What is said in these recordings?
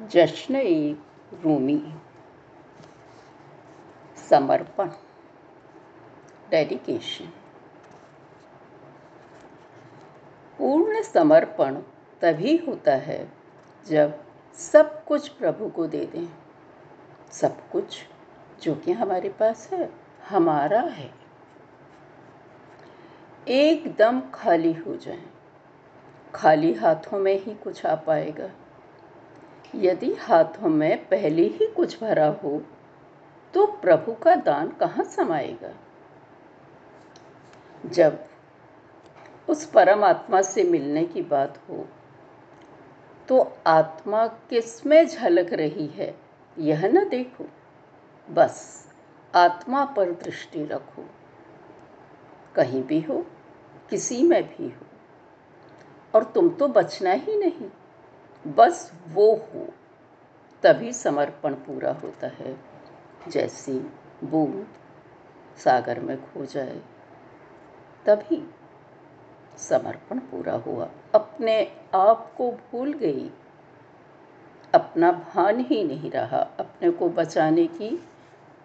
जश्न ए रूमी। समर्पण। डेडिकेशन पूर्ण समर्पण तभी होता है जब सब कुछ प्रभु को दे दें। सब कुछ जो कि हमारे पास है, हमारा है। एकदम खाली हो जाए। खाली हाथों में ही कुछ आ पाएगा। यदि हाथों में पहले ही कुछ भरा हो तो प्रभु का दान कहाँ समाएगा? जब उस परमात्मा से मिलने की बात हो तो आत्मा किसमें झलक रही है, यह न देखो। बस आत्मा पर दृष्टि रखो। कहीं भी हो, किसी में भी हो, और तुम तो बचना ही नहीं। बस वो हो, तभी समर्पण पूरा होता है। जैसी बूंद सागर में खो जाए, तभी समर्पण पूरा हुआ। अपने आप को भूल गई, अपना भान ही नहीं रहा, अपने को बचाने की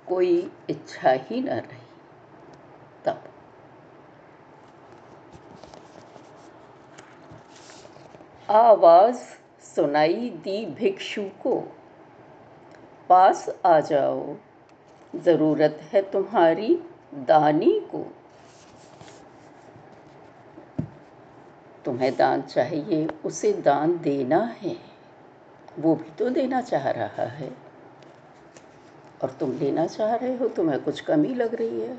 कोई इच्छा ही न रही। तब आवाज़ सुनाई दी भिक्षु को, पास आ जाओ, ज़रूरत है तुम्हारी दानी को। तुम्हें दान चाहिए, उसे दान देना है, वो भी तो देना चाह रहा है। और तुम लेना चाह रहे हो, तुम्हें कुछ कमी लग रही है।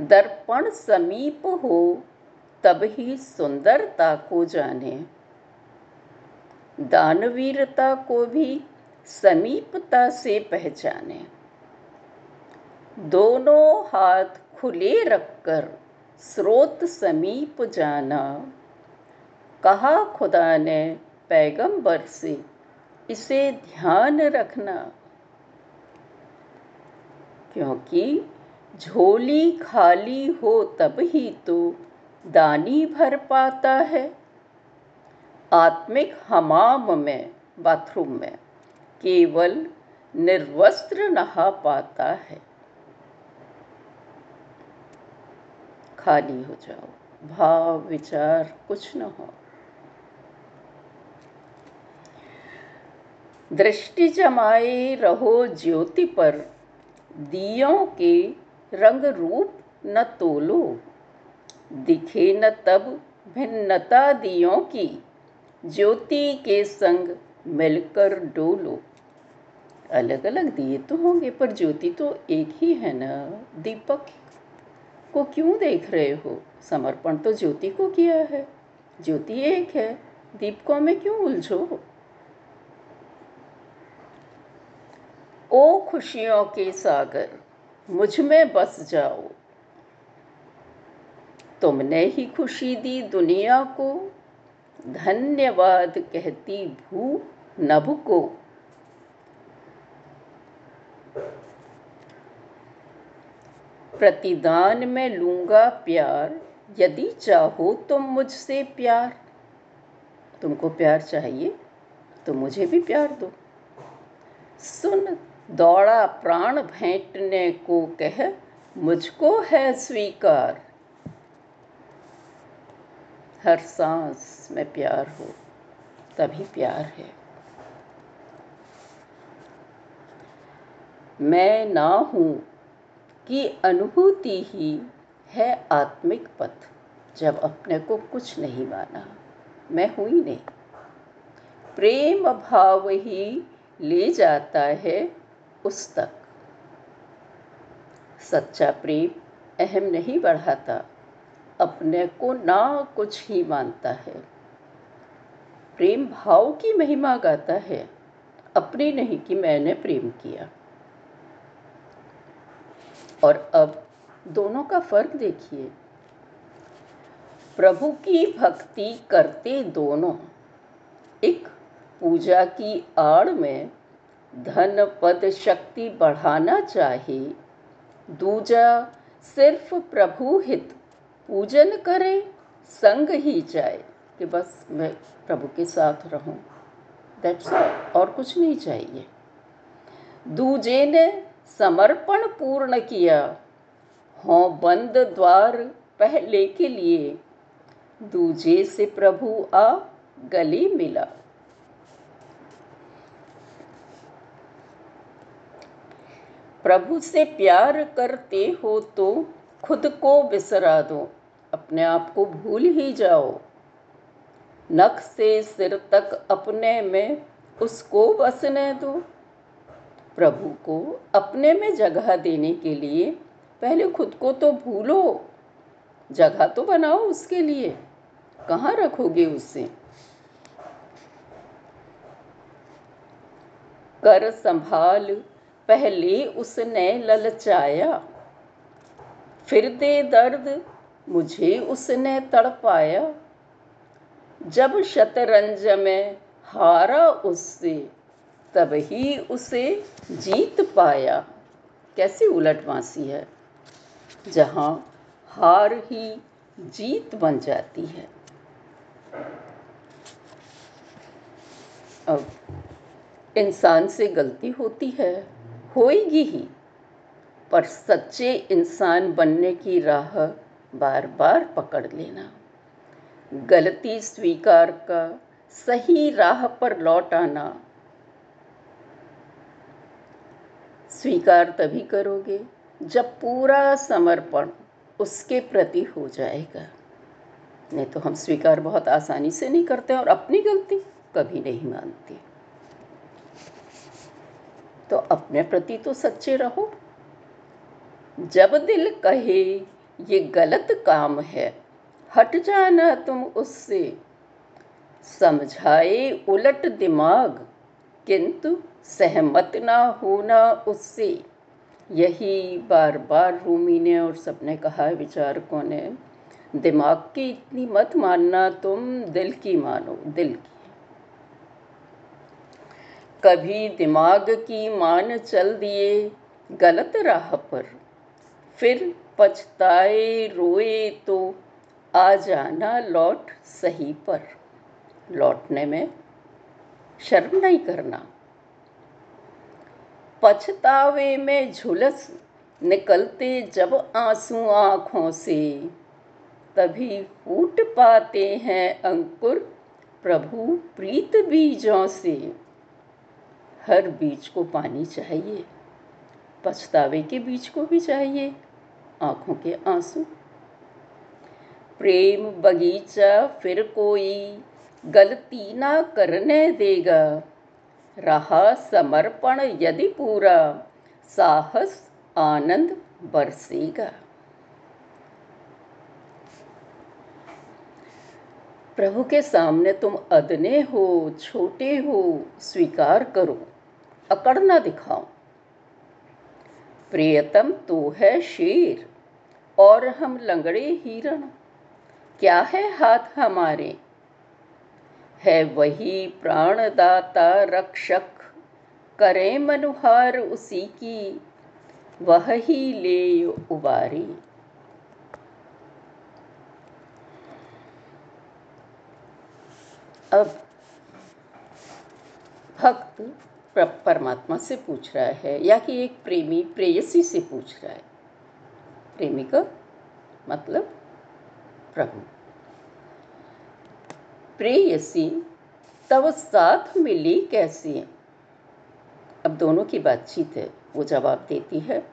दर्पण समीप हो, तब ही सुंदरता को जाने। दानवीरता को भी समीपता से पहचाने। दोनों हाथ खुले रखकर स्रोत समीप जाना। कहा खुदा ने पैगंबर से, इसे ध्यान रखना। क्योंकि झोली खाली हो तब ही तो दानी भर पाता है। आत्मिक हमाम में, बाथरूम में, केवल निर्वस्त्र नहा पाता है। खाली हो जाओ, भाव, विचार, कुछ न हो। दृष्टि जमाए रहो ज्योति पर, दियों के रंग रूप न तोलो। दिखे न तब भिन्नता दियों की ज्योति के संग मिलकर डोलो अलग अलग दिए तो होंगे, पर ज्योति तो एक ही है ना, दीपक को क्यों देख रहे हो? समर्पण तो ज्योति को किया है। ज्योति एक है, दीपकों में क्यों उलझो? ओ खुशियों के सागर, मुझमें बस जाओ। तुमने ही खुशी दी दुनिया को धन्यवाद कहती भू नभ को। प्रतिदान में लूँगा प्यार, यदि चाहो तुम मुझसे प्यार। तुमको प्यार चाहिए तो मुझे भी प्यार दो। सुन, दौड़ा प्राण भेंटने को कह, मुझको है स्वीकार। हर सांस में प्यार हो, तभी प्यार है। मैं ना हूँ की अनुभूति ही है आत्मिक पथ, जब अपने को कुछ नहीं माना, मैं हुई नहीं। प्रेम भाव ही ले जाता है उस तक। सच्चा प्रेम अहम नहीं बढ़ाता अपने को ना कुछ ही मानता है। प्रेम भाव की महिमा गाता है। अपनी नहीं कि मैंने प्रेम किया। और अब दोनों का फ़र्क देखिए। प्रभु की भक्ति करते दोनों। एक पूजा की आड़ में धन पद शक्ति बढ़ाना चाहे। दूजा सिर्फ़ प्रभु हित पूजन करे, संग ही जाए कि बस मैं प्रभु के साथ रहूँ। दैट्स और कुछ नहीं चाहिए। दूजे ने समर्पण पूर्ण किया। हो बंद द्वार पहले के लिए। दूजे से प्रभु आ गली मिला। प्रभु से प्यार करते हो तो खुद को बिसरा दो, अपने आप को भूल ही जाओ। नख से सिर तक अपने में उसको बसने दो। प्रभु को अपने में जगह देने के लिए पहले खुद को तो भूलो। जगह तो बनाओ उसके लिए। कहाँ रखोगे उसे? कर संभाल, पहले उसने ललचाया। फिर दे दर्द, मुझे उसने तड़पाया। जब शतरंज में हारा उससे, तब ही उसे जीत पाया। कैसी उलटवासी है, जहाँ हार ही जीत बन जाती है। अब इंसान से गलती होती है, होएगी ही। पर सच्चे इंसान बनने की राह बार बार पकड़ लेना। गलती स्वीकार का सही राह पर लौट आना। स्वीकार तभी करोगे जब पूरा समर्पण उसके प्रति हो जाएगा। नहीं तो हम स्वीकार बहुत आसानी से नहीं करते और अपनी गलती कभी नहीं मानते। तो अपने प्रति तो सच्चे रहो। जब दिल कहे, ये गलत काम है, हट जाना तुम उससे। समझाए उलट दिमाग, किंतु सहमत ना होना उससे। यही बार बार रूमी ने और सबने कहा विचारकों ने, दिमाग की इतनी मत मानना तुम दिल की मानो, दिल की कभी दिमाग की मान चल दिए, गलत राह पर फिर पछताए रोए तो आ जाना लौट सही पर। लौटने में शर्म नहीं करना। पछतावे में झुलस निकलते जब आँसू आँखों से। तभी फूट पाते हैं अंकुर प्रभु प्रीत बीजों से। हर बीज को पानी चाहिए। पछतावे के बीज को भी चाहिए। आँखों के आँसू। प्रेम बगीचा फिर कोई गलती ना करने देगा। रहा समर्पण यदि पूरा, साहस आनंद बरसेगा। प्रभु के सामने तुम अदने हो, छोटे हो, स्वीकार करो अकड़ना दिखाओ प्रियतम तो है शेर और हम लंगड़े हिरण क्या है हाथ हमारे? है वही प्राणदाता रक्षक। करें मनुहार उसी की। वह ही ले उबारी। अब भक्त परमात्मा से पूछ रहा है या कि एक प्रेमी प्रेयसी से पूछ रहा है। प्रेमी का मतलब प्रभु। प्रेयसी तब साथ मिली कैसी अब दोनों की बातचीत है, वो जवाब देती है,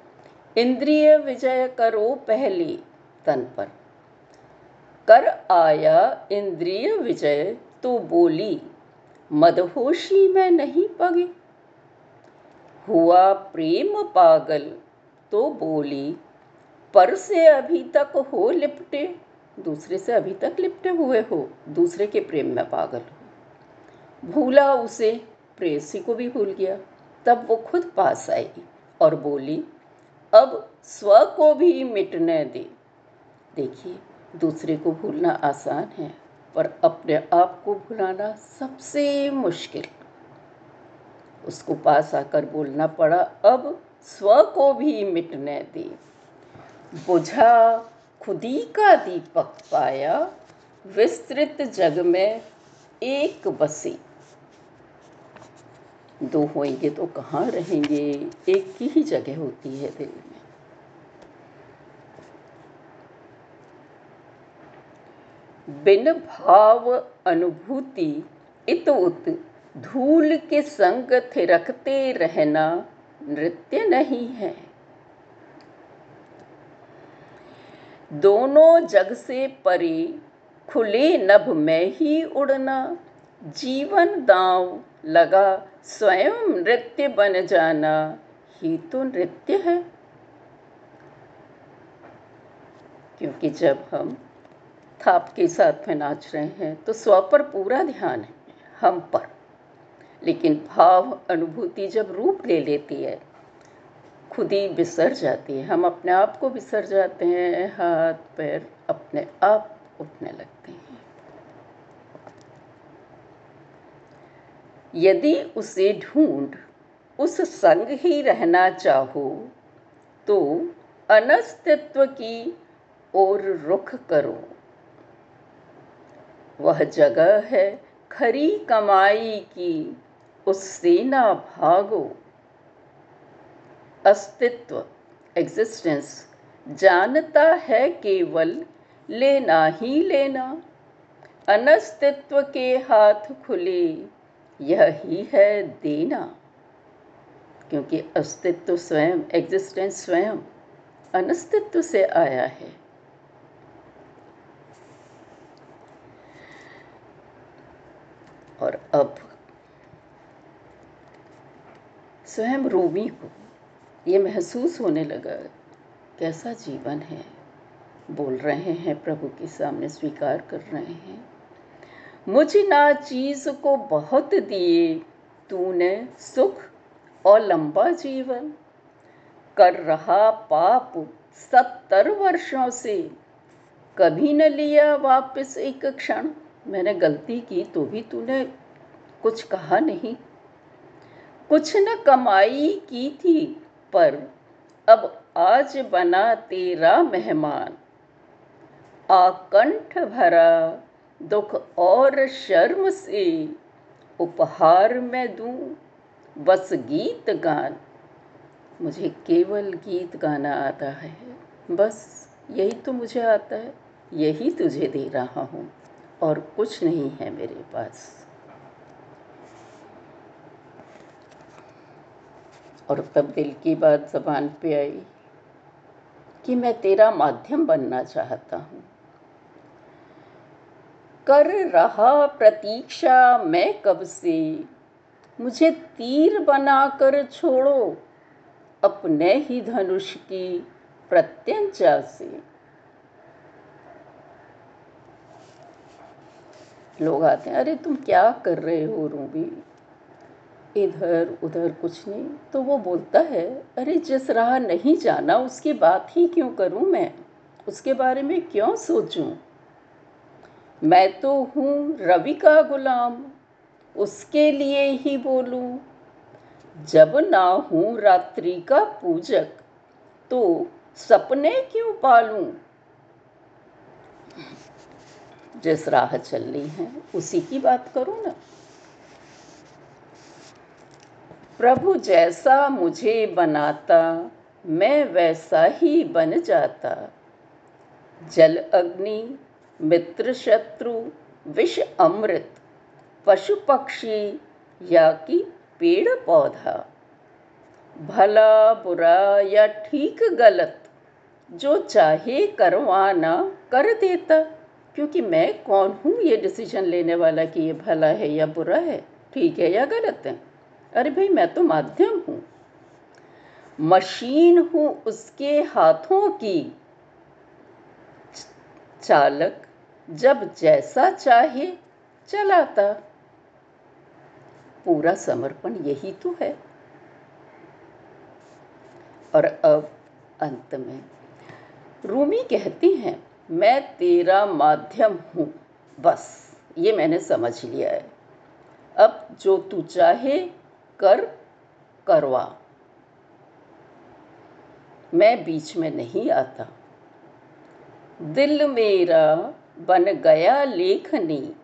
इंद्रिय विजय करो पहली तन पर। कर आया इंद्रिय विजय तो बोली, मदहोशी में नहीं पगी। हुआ प्रेम पागल तो बोली पर से अभी तक हो लिपटे, दूसरे से अभी तक लिपटे हुए हो, दूसरे के प्रेम में पागल हो। भूला उसे, प्रेसी को भी भूल गया। तब वो खुद पास आई और बोली, अब स्व को भी मिटने दे। देखिए, दूसरे को भूलना आसान है, पर अपने आप को भुलाना सबसे मुश्किल। उसको पास आकर बोलना पड़ा, अब स्व को भी मिटने दे। बुझा खुदी का दीपक पाया, विस्तृत जग में एक बसी। दो होंगे तो कहाँ रहेंगे? एक की ही जगह होती है दिल में। बिन भाव अनुभूति इत उत धूल के संग थिरकते रहना नृत्य नहीं है। दोनों जग से परे खुले नभ में ही उड़ना। जीवन दांव लगा, स्वयं नृत्य बन जाना, ही तो नृत्य है। क्योंकि जब हम थाप के साथ में नाच रहे हैं तो स्व पर पूरा ध्यान है, हम पर। लेकिन भाव, अनुभूति जब रूप ले लेती है खुद ही बिसर जाती है। हम अपने आप को बिसर जाते हैं, हाथ, पैर अपने आप उठने लगते हैं। यदि उसे ढूंढ, उस संग ही रहना चाहो तो अनस्तित्व की ओर रुख करो। वह जगह है खरी कमाई की, उससे ना भागो। अस्तित्व एग्जिस्टेंस जानता है केवल, लेना ही लेना। अनस्तित्व के हाथ खुले, यही है देना। क्योंकि अस्तित्व स्वयं एग्जिस्टेंस स्वयं, अनस्तित्व से आया है। और अब, स्वयं रूमी को ये महसूस होने लगा, कैसा जीवन है? बोल रहे हैं प्रभु के सामने, स्वीकार कर रहे हैं। मुझ ना चीज़ को बहुत दिए, तूने सुख और लंबा जीवन। कर रहा पाप सत्तर वर्षों से, कभी न लिया वापस एक क्षण। मैंने गलती की तो भी तूने कुछ कहा नहीं। कुछ न कमाई की थी पर अब आज बना तेरा मेहमान। आकंठ भरा दुख और शर्म से उपहार में दूँ बस गीत गान। मुझे केवल गीत गाना आता है, बस यही तो मुझे आता है, यही तुझे दे रहा हूँ और कुछ नहीं है मेरे पास। और तब दिल की बात जबान पे आई कि मैं तेरा माध्यम बनना चाहता हूँ। कर रहा प्रतीक्षा मैं कब से? मुझे तीर बनाकर छोड़ो अपने ही धनुष की प्रत्यंचा से। लोग आते हैं, अरे तुम क्या कर रहे हो रूबी? इधर उधर कुछ नहीं। तो वो बोलता है, अरे, जिस राह नहीं जाना, उसकी बात ही क्यों करूँ मैं? उसके बारे में क्यों सोचूं? मैं तो हूँ रवि का गुलाम, उसके लिए ही बोलूँ। जब ना हूँ रात्रि का पूजक तो सपने क्यों पालूं? जिस राह चल रही है, उसी की बात करूँ ना। प्रभु जैसा मुझे बनाता, मैं वैसा ही बन जाता। जल अग्नि, मित्र शत्रु, विष अमृत, पशु पक्षी, या कि पेड़ पौधा। भला बुरा या ठीक गलत, जो चाहे करवाना कर देता, क्योंकि मैं कौन हूँ ये डिसीज़न लेने वाला कि ये भला है या बुरा है, ठीक है या गलत है? अरे भाई, मैं तो माध्यम हूँ। मशीन हूँ उसके हाथों की। चालक जब जैसा चाहे चलाता। पूरा समर्पण यही तो है। और अब अंत में रूमी कहती हैं, मैं तेरा माध्यम हूँ, बस, ये मैंने समझ लिया है। अब जो तू चाहे कर करवा। मैं बीच में नहीं आता। दिल मेरा बन गया लेखनी,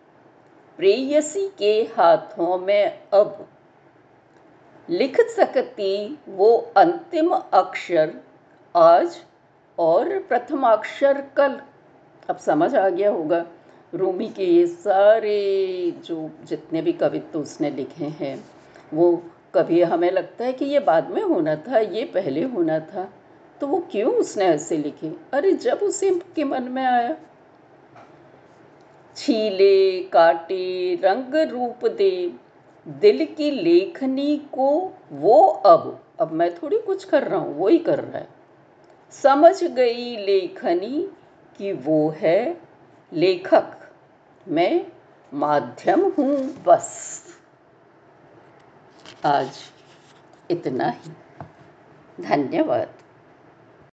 प्रेयसी के हाथों में अब। लिख सकती वो अंतिम अक्षर आज और प्रथमाक्षर कल। अब समझ आ गया होगा रूमी के ये सारे जो जितने भी कवित्व उसने लिखे हैं। वो कभी हमें लगता है कि ये बाद में होना था, ये पहले होना था तो वो क्यों उसने ऐसे लिखे? अरे जब उसे के मन में आया। छीले, काटे, रंग रूप दे, दिल की लेखनी को वो अब अब मैं थोड़ी कुछ कर रहा हूँ, वो ही कर रहा है। समझ गई लेखनी कि वो है लेखक, मैं माध्यम हूँ बस। आज इतना ही। धन्यवाद।